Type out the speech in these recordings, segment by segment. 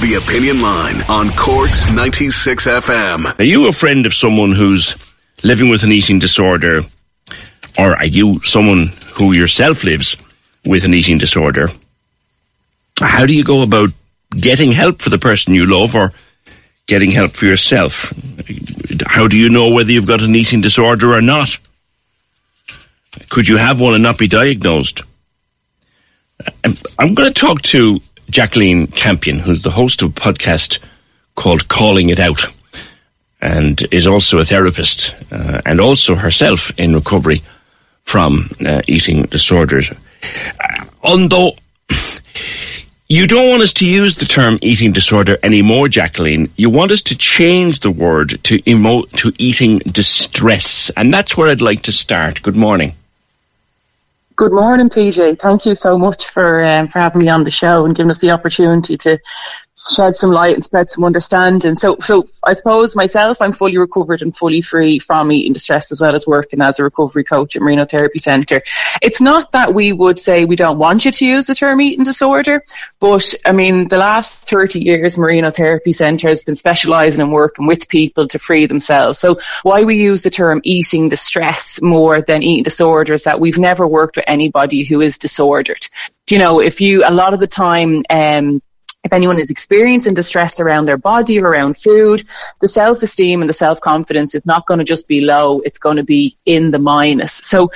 The Opinion Line on Cork's 96 FM. Are you a friend of someone who's living with an eating disorder? Or are you someone who yourself lives with an eating disorder? How do you go about getting help for the person you love or getting help for yourself? How do you know whether you've got an eating disorder or not? Could you have one and not be diagnosed? Um, I'm going to talk to Jacqueline Campion, who's the host of a podcast called Calling It Out, and is also a therapist, uh, and also herself in recovery from uh, eating disorders. Uh, although you don't want us to use the term eating disorder anymore, Jacqueline. You want us to change the word to emo- to eating distress, and that's where I'd like to start. Good morning. Good morning, PJ. Thank you so much for um, for having me on the show and giving us the opportunity to shed some light and spread some understanding. So, so I suppose myself, I'm fully recovered and fully free from eating distress as well as working as a recovery coach at Marino Therapy Centre. It's not that we would say we don't want you to use the term eating disorder, but I mean, the last 30 years, Marino Therapy Centre has been specialising in working with people to free themselves. So why we use the term eating distress more than eating disorder is that we've never worked with anybody who is disordered. You know, if you, a lot of the time, um, if anyone is experiencing distress around their body or around food, the self-esteem and the self-confidence is not going to just be low, it's going to be in the minus. So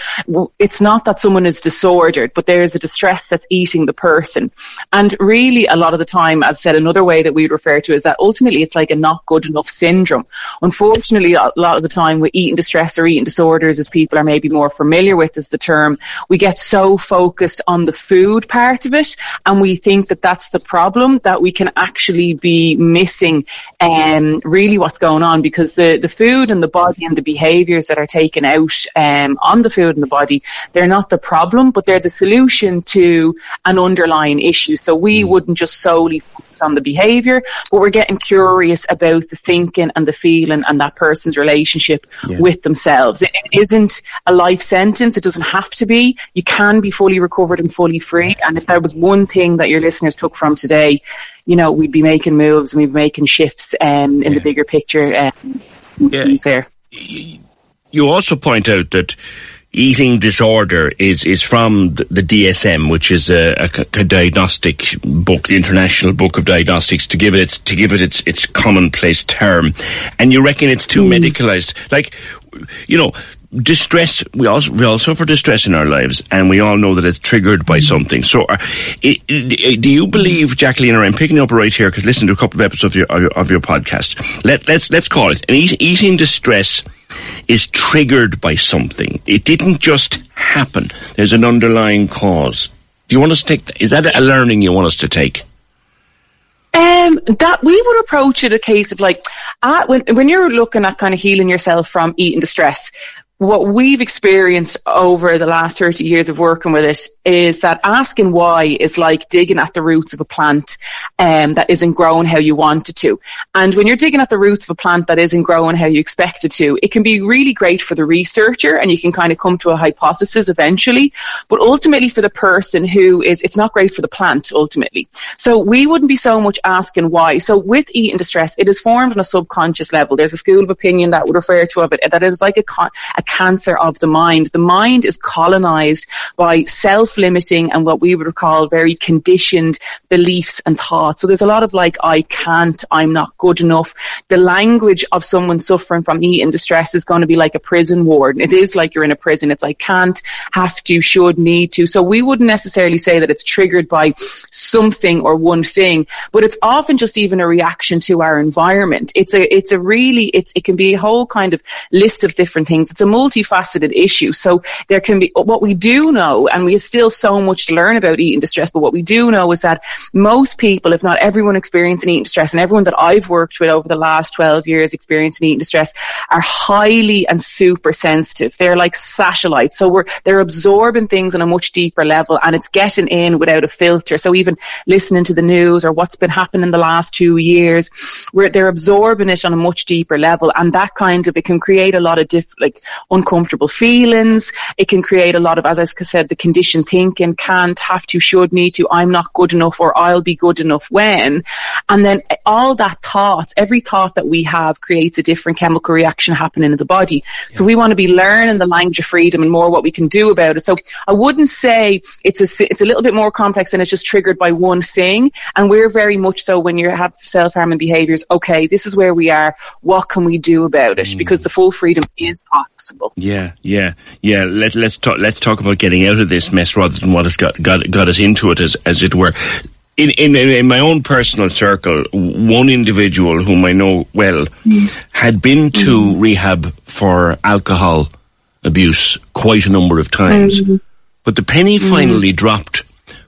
it's not that someone is disordered, but there is a distress that's eating the person. And really a lot of the time, as I said, another way that we would refer to is that ultimately it's like a not good enough syndrome. Unfortunately, a lot of the time with eating distress or eating disorders, as people are maybe more familiar with is the term, we get so focused on the food part of it and we think that that's the problem that we can actually be missing um, really what's going on because the, the food and the body and the behaviours that are taken out um, on the food and the body, they're not the problem, but they're the solution to an underlying issue. So we mm. wouldn't just solely focus on the behaviour, but we're getting curious about the thinking and the feeling and that person's relationship yeah. with themselves. It, it isn't a life sentence. It doesn't have to be. You can be fully recovered and fully free. And if there was one thing that your listeners took from today, you know, we'd be making moves and we'd be making shifts um, in yeah. the bigger picture. Um, yeah. There. You also point out that eating disorder is is from the DSM, which is a, a, a, diagnostic book, the International Book of Diagnostics, to give it its to give it its its commonplace term, and you reckon it's too mm. medicalized. Like, you know, distress we also we all suffer distress in our lives and we all know that it's triggered by something. So uh, it, it, do you believe Jacqueline or I'm picking up right here because listen to a couple of episodes of your, of your, of your podcast. Let, let's let's call it. An eat, eating distress is triggered by something. It didn't just happen. There's an underlying cause. Do you want us to take is that a learning you want us to take? Um, that we would approach it a case of like, uh, when when you're looking at kind of healing yourself from eating distress, what we've experienced over the last 30 years of working with it is that asking why is like digging at the roots of a plant um, that isn't growing how you want it to. And when you're digging at the roots of a plant that isn't growing how you expect it to, it can be really great for the researcher and you can kind of come to a hypothesis eventually. But ultimately for the person who is, it's not great for the plant ultimately. So we wouldn't be so much asking why. So with eating distress, it is formed on a subconscious level. There's a school of opinion that would refer to it that is like a, con- a cancer of the mind. The mind is colonized by self-limiting and what we would call very conditioned beliefs and thoughts. So there's a lot of like, I can't, I'm not good enough. The language of someone suffering from eating distress is going to be like a prison warden. It is like you're in a prison. It's like can't, have to, should, need to. So we wouldn't necessarily say that it's triggered by something or one thing, but it's often just even a reaction to our environment. It's a, it's a really, it's, it can be a whole kind of list of different things. It's a multifaceted issue. So there can be, what we do know, and we have still so much to learn about eating distress, but what we do know is that most people, if not everyone experiencing eating distress and everyone that I've worked with over the last 12 years experiencing eating distress are highly and super sensitive. They're like satellites. So we're, they're absorbing things on a much deeper level and it's getting in without a filter. So even listening to the news or what's been happening in the last two years, where they're absorbing it on a much deeper level. And that kind of, it can create a lot of diff, like uncomfortable feelings. It can create a lot of, as I said, the conditioned thinking, can't, have to, should, need to, I'm not good enough or I'll be good enough when. And then all that thought, every thought that we have creates a different chemical reaction happening in the body. Yeah. So we want to be learning the language of freedom and more what we can do about it. So I wouldn't say it's a, it's a little bit more complex and it's just triggered by one thing. And we're very much so when you have self-harming behaviors, okay, this is where we are. What can we do about it? Mm. Because the full freedom is possible. Yeah, yeah, yeah. Let, let's talk, let's talk about getting out of this mess rather than what has got, got, got us into it as, as it were. In, in, in my own personal circle, one individual whom I know well mm. had been to mm. rehab for alcohol abuse quite a number of times. Mm. But the penny mm. finally dropped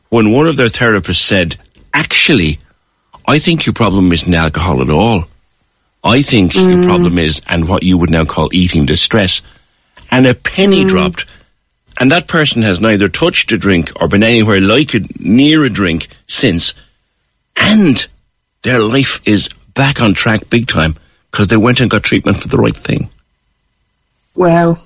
when one of their therapists said, actually, I think your problem isn't alcohol at all. I think mm. your problem is, and what you would now call eating distress. And a penny mm. dropped. And that person has neither touched a drink or been anywhere like it, near a drink since. And their life is back on track big time because they went and got treatment for the right thing. Wow.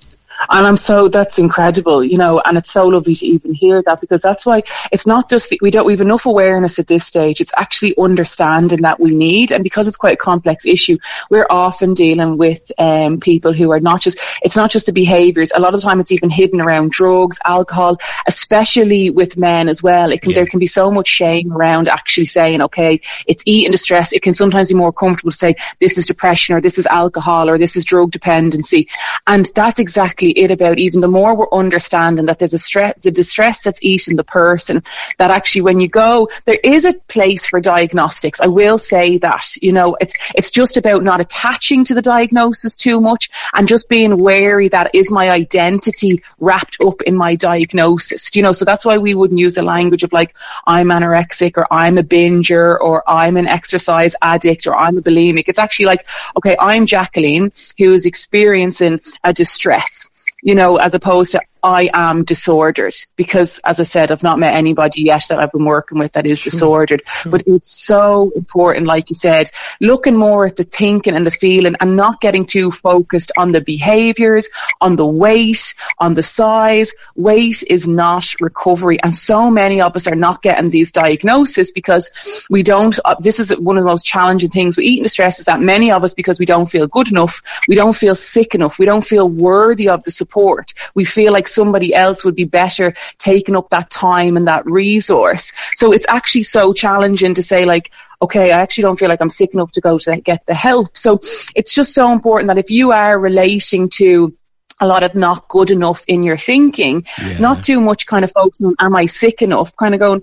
And I'm so, that's incredible, you know, and it's so lovely to even hear that because that's why it's not just, we don't, we have enough awareness at this stage. It's actually understanding that we need. And because it's quite a complex issue, we're often dealing with, um, people who are not just, it's not just the behaviors. A lot of the time it's even hidden around drugs, alcohol, especially with men as well. It can, yeah. there can be so much shame around actually saying, okay, it's eating distress. It can sometimes be more comfortable to say this is depression or this is alcohol or this is drug dependency. And that's exactly it about even the more we're understanding that there's a stress, the distress that's eating the person, that actually when you go, there is a place for diagnostics. I will say that, you know, it's, it's just about not attaching to the diagnosis too much and just being wary that is my identity wrapped up in my diagnosis, you know, so that's why we wouldn't use the language of like, I'm anorexic or I'm a binger or I'm an exercise addict or I'm a bulimic. It's actually like, okay, I'm Jacqueline who is experiencing a distress you know, as opposed to I am disordered because, as I said, I've not met anybody yet that I've been working with that is disordered. Sure. But it's so important, like you said, looking more at the thinking and the feeling and not getting too focused on the behaviors, on the weight, on the size. Weight is not recovery. And so many of us are not getting these diagnoses because we don't, uh, this is one of the most challenging things with eating distress is that many of us, because we don't feel good enough, we don't feel sick enough, we don't feel worthy of the support. We feel like somebody else would be better taking up that time and that resource. So it's actually so challenging to say like, okay, I actually don't feel like I'm sick enough to go to get the help. So it's just so important that if you are relating to a lot of not good enough in your thinking, yeah. not too much kind of focusing on am I sick enough, kind of going,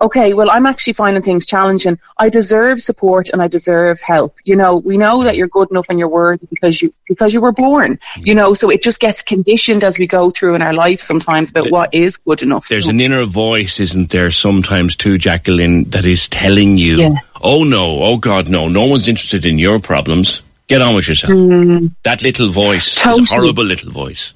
okay, well, I'm actually finding things challenging. I deserve support and I deserve help. You know, we know that you're good enough and you're worthy because you, because you were born, you know, so it just gets conditioned as we go through in our life sometimes about what is good enough. There's so. an inner voice, isn't there, sometimes too, Jacqueline, that is telling you, yeah. oh no, oh God, no, no one's interested in your problems. Get on with yourself. Mm. That little voice, totally. horrible little voice.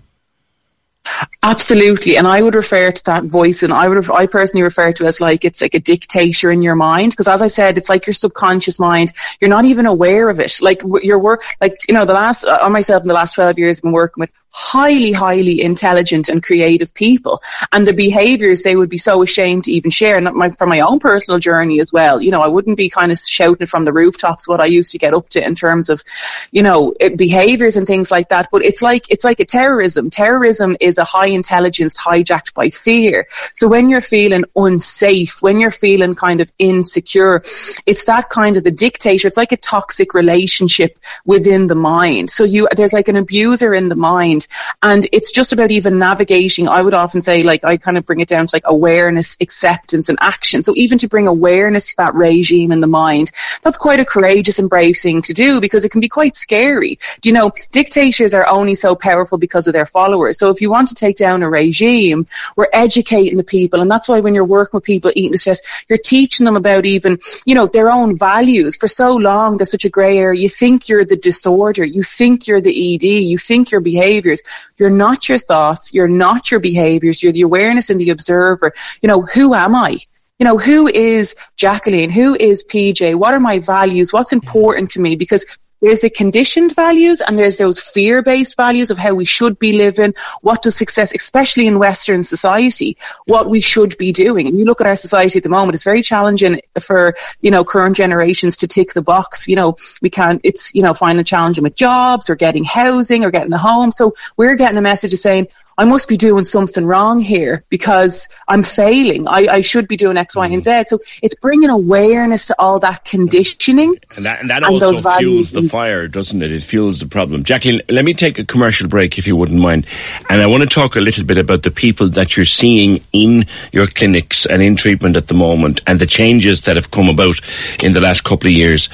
Absolutely. And I would refer to that voice and I would, I personally refer to it as like, it's like a dictator in your mind. Because as I said, it's like your subconscious mind. You're not even aware of it. Like your work, like, you know, the last, uh, on myself in the last 12 years, I've been working with highly, highly intelligent and creative people. And the behaviors they would be so ashamed to even share. And my, from my own personal journey as well, you know, I wouldn't be kind of shouting from the rooftops what I used to get up to in terms of, you know, behaviors and things like that. But it's like, it's like a terrorism. Terrorism is a high intelligence hijacked by fear. So when you're feeling unsafe, when you're feeling kind of insecure, it's that kind of the dictator. It's like a toxic relationship within the mind. So you, there's like an abuser in the mind and it's just about even navigating. I would often say, like, I kind of bring it down to like awareness, acceptance and action. So even to bring awareness to that regime in the mind, that's quite a courageous and brave thing to do because it can be quite scary. Do you know, dictators are only so powerful because of their followers. So if you want to take down a regime, we're educating the people. And that's why when you're working with people eating distress, you're teaching them about even, you know, their own values. For so long, there's such a grey area. You think you're the disorder. You think you're the ED. You think your behaviors. You're not your thoughts. You're not your behaviors. You're the awareness and the observer. You know, who am I? You know, who is Jacqueline? Who is PJ? What are my values? What's important to me? Because there's the conditioned values and there's those fear-based values of how we should be living, what does success, especially in Western society, what we should be doing. And you look at our society at the moment, it's very challenging for, you know, current generations to tick the box. You know, we can't, it's, you know, finding challenging with jobs or getting housing or getting a home. So we're getting a message of saying, I must be doing something wrong here because I'm failing. I, I should be doing X, Y, and mm-hmm. Z. So it's bringing awareness to all that conditioning. And that, and that and also fuels the fire, doesn't it? It fuels the problem. Jacqueline, let me take a commercial break if you wouldn't mind. And I want to talk a little bit about the people that you're seeing in your clinics and in treatment at the moment and the changes that have come about in the last couple of years.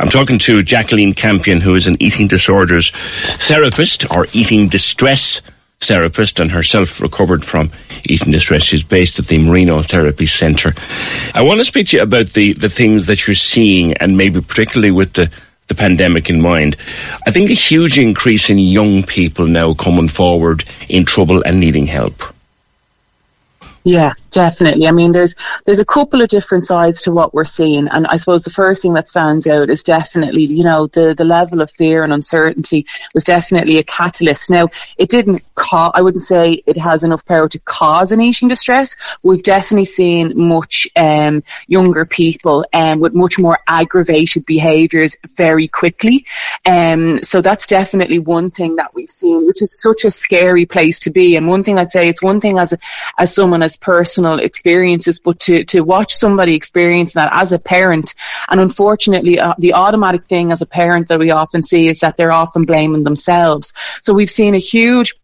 I'm talking to Jacqueline Campion, who is an eating disorders therapist or eating distress therapist and herself recovered from eating distress. She's based at the Marino Therapy Centre. I want to speak to you about the, the things that you're seeing and maybe particularly with the, the pandemic in mind. I think a huge increase in young people now coming forward in trouble and needing help. Yeah, definitely. I mean, there's there's a couple of different sides to what we're seeing, and I suppose the first thing that stands out is definitely, you know, the the level of fear and uncertainty was definitely a catalyst. Now, it didn't. cause. I wouldn't say it has enough power to cause an eating distress. We've definitely seen much um, younger people and um, with much more aggravated behaviours very quickly. Um, so that's definitely one thing that we've seen, which is such a scary place to be. And one thing I'd say, it's one thing as a, as someone as as personal experiences, but to, to watch somebody experience that as a parent. And unfortunately, uh, the automatic thing as a parent that we often see is that they're often blaming themselves. So we've seen a huge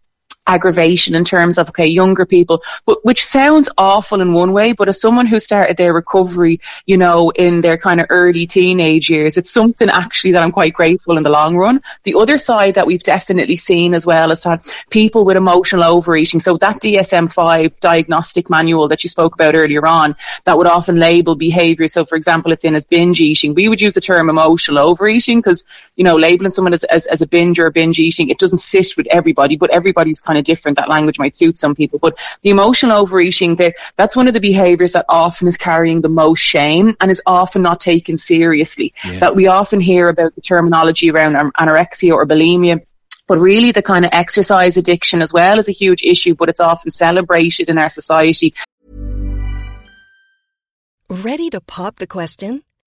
aggravation in terms of okay younger people but which sounds awful in one way but as someone who started their recovery you know in their kind of early teenage years it's something actually that I'm quite grateful in the long run. The other side that we've definitely seen as well is that people with emotional overeating so that DSM-5 diagnostic manual that you spoke about earlier on that would often label behavior. So for example it's in as binge eating. We would use the term emotional overeating because you know labeling someone as, as, as a binge or binge eating it doesn't sit with everybody but everybody's kind of different. That language might suit some people, but the emotional overeating, that's one of the behaviors that often is carrying the most shame and is often not taken seriously. Yeah. That we often hear about the terminology around anorexia or bulimia but really the kind of exercise addiction as well is a huge issue, but it's often celebrated in our society. Ready to pop the question?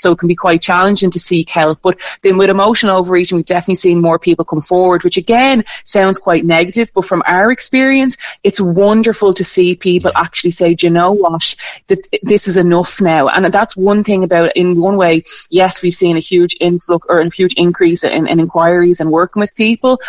So it can be quite challenging to seek help. But then with emotional overeating, we've definitely seen more people come forward, which again sounds quite negative. But from our experience, it's wonderful to see people actually say, Do you know what, that this is enough now. And that's one thing about, in one way, yes, we've seen a huge influx or a huge increase in, in inquiries and working with people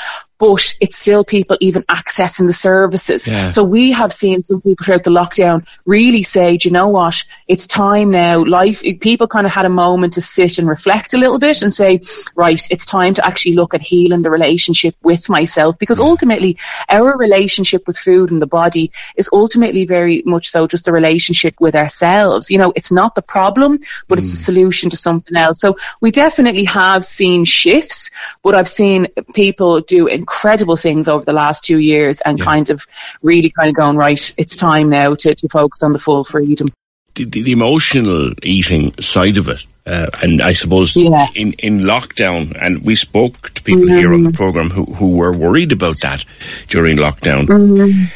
but it's still people even accessing the services. Yeah. So we have seen some people throughout the lockdown really say, Do you know what, it's time now. Life, people kind of had a moment to sit and reflect a little bit and say, right, it's time to actually look at healing the relationship with myself because ultimately our relationship with food and the body is ultimately very much so just a relationship with ourselves. You know, it's not the problem, but it's a mm. solution to something else. So we definitely have seen shifts, but I've seen people do incredible things over the last two years and kind of really kind of going, right, it's time now to, to focus on the full freedom. the, the, the emotional eating side of it. Uh, and I suppose Yeah. in, in lockdown, and we spoke to people here on the program who, who were worried about that during lockdown.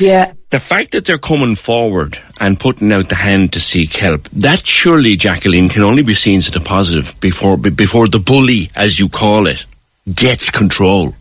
Yeah. The fact that they're coming forward and putting out the hand to seek help, that surely, Jacqueline, can only be seen as a positive before before the bully, as you call it, gets control.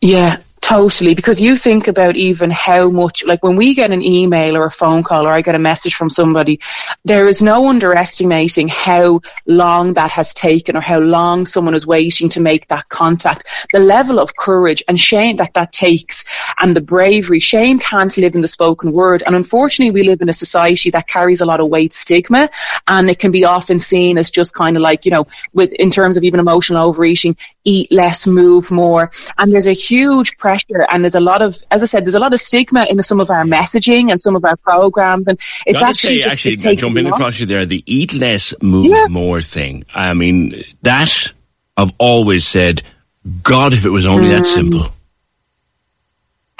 Yeah, totally. Because you think about even how much, like when we get an email or a phone call or I get a message from somebody, there is no underestimating how long that has taken or how long someone is waiting to make that contact. The level of courage and shame that that takes and the bravery. Shame can't live in the spoken word. And unfortunately, we live in a society that carries a lot of weight stigma and it can be often seen as just kind of like, you know, with, in terms of even emotional overeating, eat less, move more. And there's a huge pressure and there's a lot of, as I said, there's a lot of stigma in some of our messaging and some of our programs. And it's Gotta actually, say, just, actually, it jumping across you there, the eat less, move Yeah. more thing. I mean, that I've always said, God, if it was only Mm. that simple.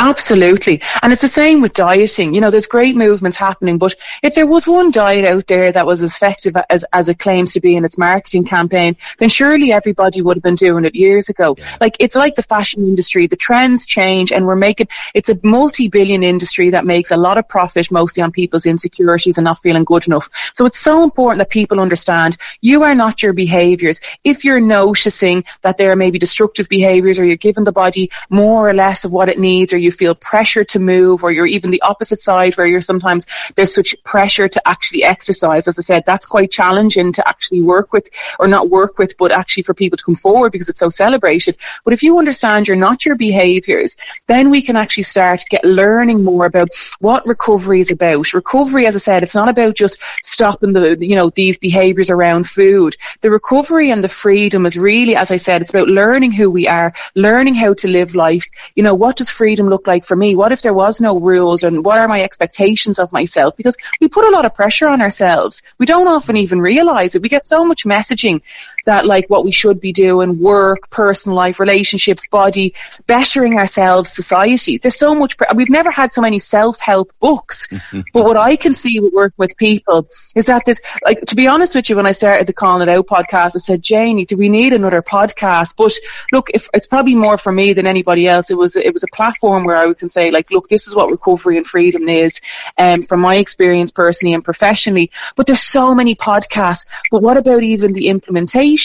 Absolutely. And it's the same with dieting. You know, there's great movements happening, but if there was one diet out there that was as effective as, as it claims to be in its marketing campaign, then surely everybody would have been doing it years ago. Like, it's like the fashion industry. The trends change and we're making, it's a multi-billion industry that makes a lot of profit mostly on people's insecurities and not feeling good enough. So it's so important that people understand you are not your behaviors. If you're noticing that there are maybe destructive behaviors or you're giving the body more or less of what it needs or you feel pressure to move or you're even the opposite side where you're sometimes there's such pressure to actually exercise. As I said, that's quite challenging to actually work with or not work with, but actually for people to come forward because it's so celebrated. But if you understand you're not your behaviors, then we can actually start get learning more about what recovery is about. Recovery, as I said, it's not about just stopping the, you know, these behaviors around food. The recovery and the freedom is really, as I said, it's about learning who we are, learning how to live life. You know, what does freedom look like for me? What if there was no rules and what are my expectations of myself? Because we put a lot of pressure on ourselves. We don't often even realize it. We get so much messaging that like what we should be doing, work, personal life, relationships, body, bettering ourselves, society. There's so much, pre- we've never had so many self-help books. but what I can see with working with people is that this, like, to be honest with you, when I started the Calling It Out podcast, I said, Janie, do we need another podcast? But look, if it's probably more for me than anybody else. It was, it was a platform where I can say like, look, this is what recovery and freedom is, um, from my experience personally and professionally. But there's so many podcasts. But what about even the implementation?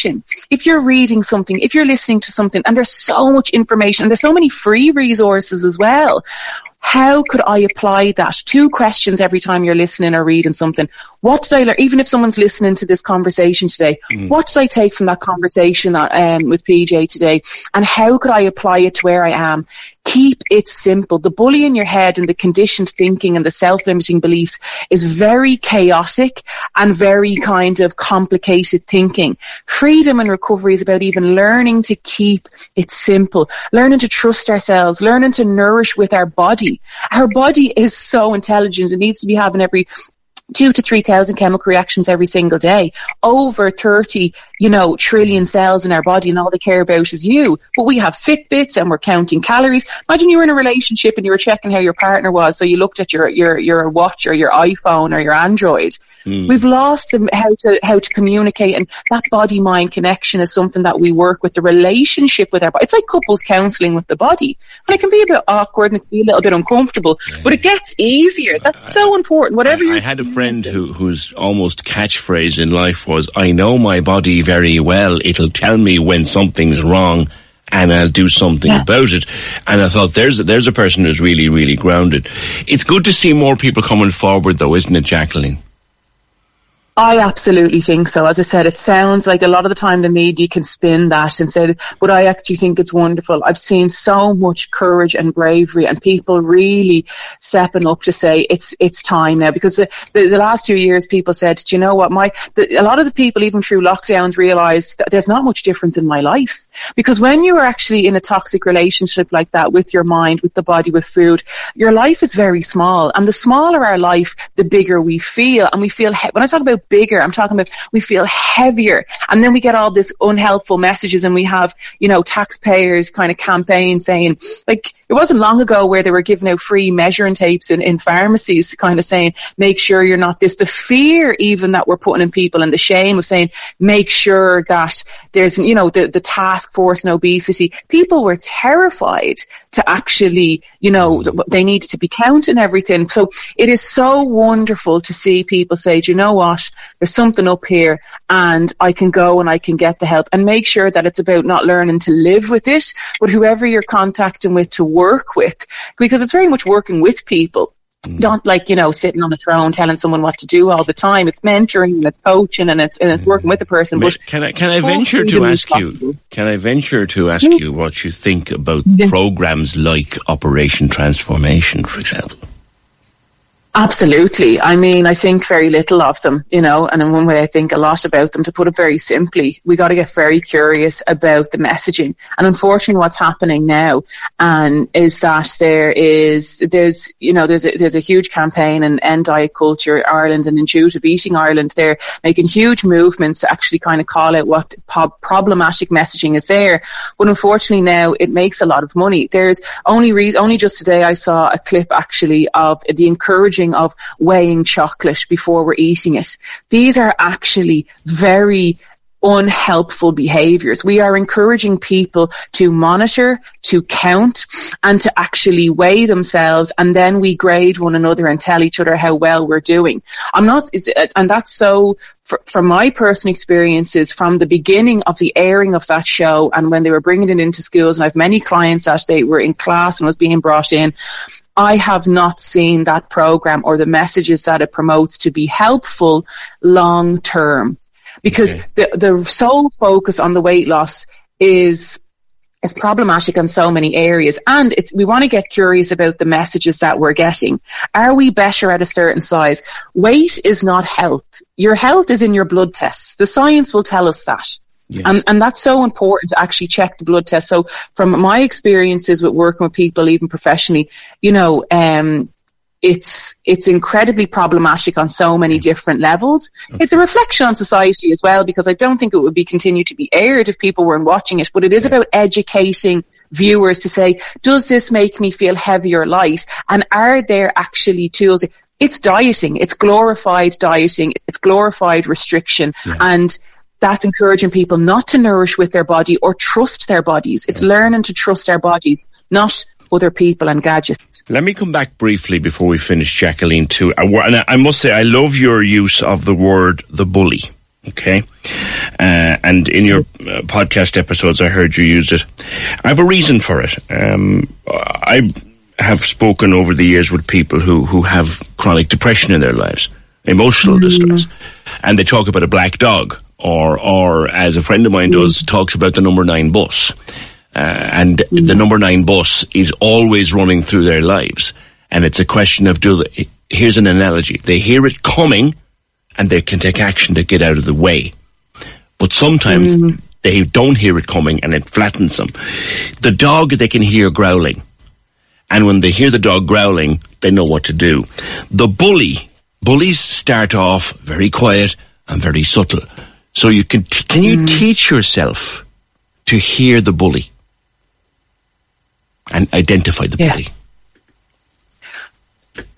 If you're reading something, if you're listening to something and there's so much information and there's so many free resources as well. How could I apply that? Two questions every time you're listening or reading something. What did I learn? Even if someone's listening to this conversation today, mm. what did I take from that conversation um, with PJ today? And how could I apply it to where I am? Keep it simple. The bully in your head and the conditioned thinking and the self-limiting beliefs is very chaotic and very kind of complicated thinking. Freedom and recovery is about even learning to keep it simple, learning to trust ourselves, learning to nourish with our body. Our body is so intelligent. It needs to be having every two to 3,000 chemical reactions every single day. Over 30, you know, trillion cells in our body and all they care about is you. But we have Fitbits and we're counting calories. Imagine you were in a relationship and you were checking how your partner was. So you looked at your, your, your watch or your iPhone or your Android. Mm. We've lost the, how to, how to communicate and that body mind connection is something that we work with the relationship with our body. It's like couples counseling with the body. And it can be a bit awkward and it can be a little bit uncomfortable, yeah. but it gets easier. That's so important. Whatever I, I had a friend who, whose almost catchphrase in life was, I know my body very well. It'll tell me when something's wrong and I'll do something yeah. about it. And I thought there's a, there's a person who's really, really grounded. It's good to see more people coming forward though, isn't it, Jacqueline? I absolutely think so. As I said, it sounds like a lot of the time the media can spin that and say, but I actually think it's wonderful. I've seen so much courage and bravery and people really stepping up to say it's, it's time now because the, the, the last two years people said, do you know what? My, the, a lot of the people even through lockdowns realized that there's not much difference in my life because when you are actually in a toxic relationship like that with your mind, with the body, with food, your life is very small and the smaller our life, the bigger we feel and we feel, he- when I talk about bigger. I'm talking about we feel heavier. And then we get all this unhelpful messages and we have, you know, taxpayers kind of campaign saying, like, it wasn't long ago where they were giving out free measuring tapes in, in pharmacies kind of saying, make sure you're not this. The fear even that we're putting in people and the shame of saying, make sure that there's, you know, the, the task force and obesity. People were terrified to actually, you know, mm. they needed to be counting everything. So it is so wonderful to see people say, do you know what, there's something up here and I can go and I can get the help and make sure that it's about not learning to live with it, but whoever you're contacting with to work with, because it's very much working with people. Mm. Not like, you know, sitting on a throne telling someone what to do all the time. It's mentoring and it's coaching and it's, and it's working with the person. But can I, can I venture to ask you, can I venture to ask you what you think about programs like Operation Transformation, for example? Absolutely. I mean, I think very little of them, you know, and in one way I think a lot about them. To put it very simply, we got to get very curious about the messaging. And unfortunately what's happening now and is that there is, there's, you know, there's a, there's a huge campaign in End Diet Culture Ireland and Intuitive Eating Ireland. They're making huge movements to actually kind of call out what po- problematic messaging is there. But unfortunately now it makes a lot of money. There's only re- only just today I saw a clip actually of the encouraging of weighing chocolate before we're eating it. These are actually very unhelpful behaviors. We are encouraging people to monitor, to count, and to actually weigh themselves, and then we grade one another and tell each other how well we're doing. I'm not, and that's so, from my personal experiences, from the beginning of the airing of that show, and when they were bringing it into schools, and I have many clients that they were in class and was being brought in, I have not seen that program or the messages that it promotes to be helpful long term because okay. the, the sole focus on the weight loss is is problematic in so many areas. And it's, we want to get curious about the messages that we're getting. Are we better at a certain size? Weight is not health. Your health is in your blood tests. The science will tell us that. Yeah. And, and that's so important to actually check the blood test. So from my experiences with working with people, even professionally, you know, um, it's it's incredibly problematic on so many different levels. Okay. It's a reflection on society as well because I don't think it would be continued to be aired if people weren't watching it. But it is yeah. about educating viewers to say, does this make me feel heavy or light? And are there actually tools? It's dieting. It's glorified dieting. It's glorified restriction. Yeah. And that's encouraging people not to nourish with their body or trust their bodies. It's learning to trust our bodies, not other people and gadgets. Let me come back briefly before we finish, Jacqueline, too. And I must say, I love your use of the word the bully. Okay. Uh, and in your uh, podcast episodes, I heard you use it. I have a reason for it. Um, I have spoken over the years with people who, who have chronic depression in their lives, emotional Mm. distress, and they talk about a black dog, or, or as a friend of mine hmm. does, talks about the number nine bus. Uh, and the hmm. number nine bus is always running through their lives. And it's a question of do they, here's an analogy. They hear it coming and they can take action to get out of the way. But sometimes hmm. they don't hear it coming and it flattens them. The dog they can hear growling. And when they hear the dog growling, they know what to do. The bully, bullies start off very quiet and very subtle. So you can, can you mm. teach yourself to hear the bully? And identify the Yeah. bully.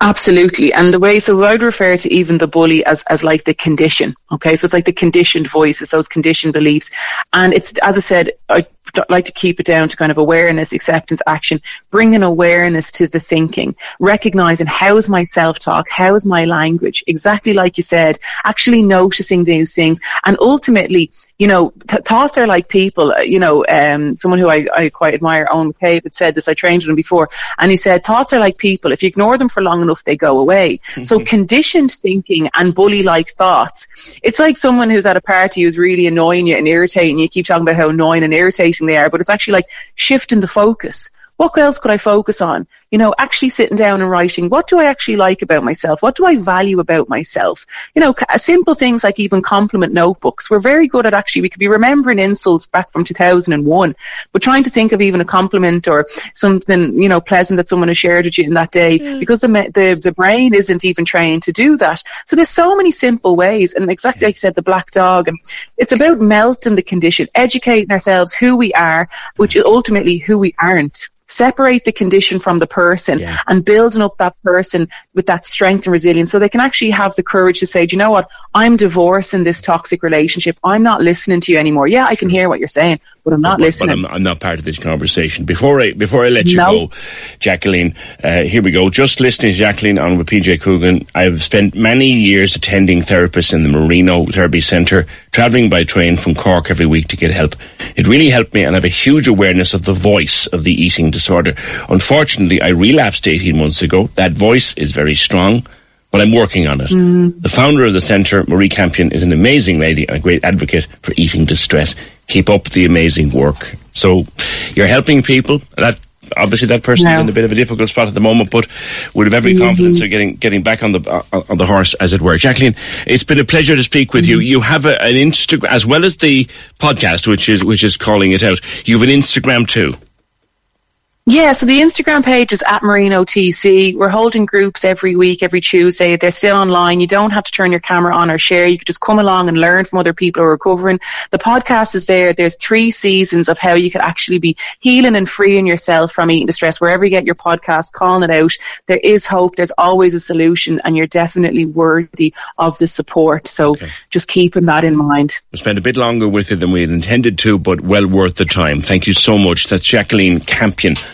Absolutely. And the way, so I would refer to even the bully as, as like the condition. Okay. So it's like the conditioned voices, those conditioned beliefs. And it's, as I said, I like to keep it down to kind of awareness, acceptance, action, bringing awareness to the thinking, recognizing how's my self-talk, how's my language, exactly like you said, actually noticing these things. And ultimately, you know, th- thoughts are like people, uh, you know, um, someone who I, I quite admire, Owen McCabe, had said this, I trained with him before, and he said, thoughts are like people. If you ignore them for long enough, they go away. so mm-hmm. conditioned thinking and bully-like thoughts, it's like someone who's at a party who's really annoying you and irritating you. You keep talking about how annoying and irritating they are, but it's actually like shifting the focus. What else could I focus on? You know, actually sitting down and writing, what do I actually like about myself? What do I value about myself? You know, simple things like even compliment notebooks. We're very good at actually, we could be remembering insults back from 2001, but trying to think of even a compliment or something, you know, pleasant that someone has shared with you in that day mm. because the, the, the brain isn't even trained to do that. So there's so many simple ways. And exactly like you said, the black dog, and it's about melting the condition, educating ourselves who we are, which is ultimately who we aren't separate the condition from the person Yeah. and building up that person with that strength and resilience so they can actually have the courage to say, do you know what? I'm divorcing this toxic relationship. I'm not listening to you anymore. Yeah, I can hear what you're saying, but I'm not but, listening. But I'm, I'm not part of this conversation. Before I before I let you No. go, Jacqueline, uh, here we go. Just listening to Jacqueline on with PJ Coogan. I've spent many years attending therapists in the Marino Therapy Centre, travelling by train from Cork every week to get help. It really helped me, and I have a huge awareness of the voice of the eating disorder. Unfortunately, I relapsed 18 months ago. That voice is very strong. But I'm working on it. The founder of the centre, Marie Campion, is an amazing lady and a great advocate for eating distress. Keep up the amazing work. So you're helping people. That obviously that person's Yeah. in a bit of a difficult spot at the moment, but would have every confidence of getting getting back on the uh, on the horse, as it were. Jacqueline, it's been a pleasure to speak with you. You have a, an Instagram as well as the podcast, which is which is calling it out. You have an Instagram too. Yeah, so the Instagram page is at Marino TC. We're holding groups every week, every Tuesday. They're still online. You don't have to turn your camera on or share. You could just come along and learn from other people who are recovering. The podcast is there. There's three seasons of how you could actually be healing and freeing yourself from eating distress. Wherever you get your podcast, calling it out. There is hope. There's always a solution and you're definitely worthy of the support. So just keeping that in mind. We spent a bit longer with it than we had intended to, but well worth the time. Thank you so much. That's Jacqueline Campion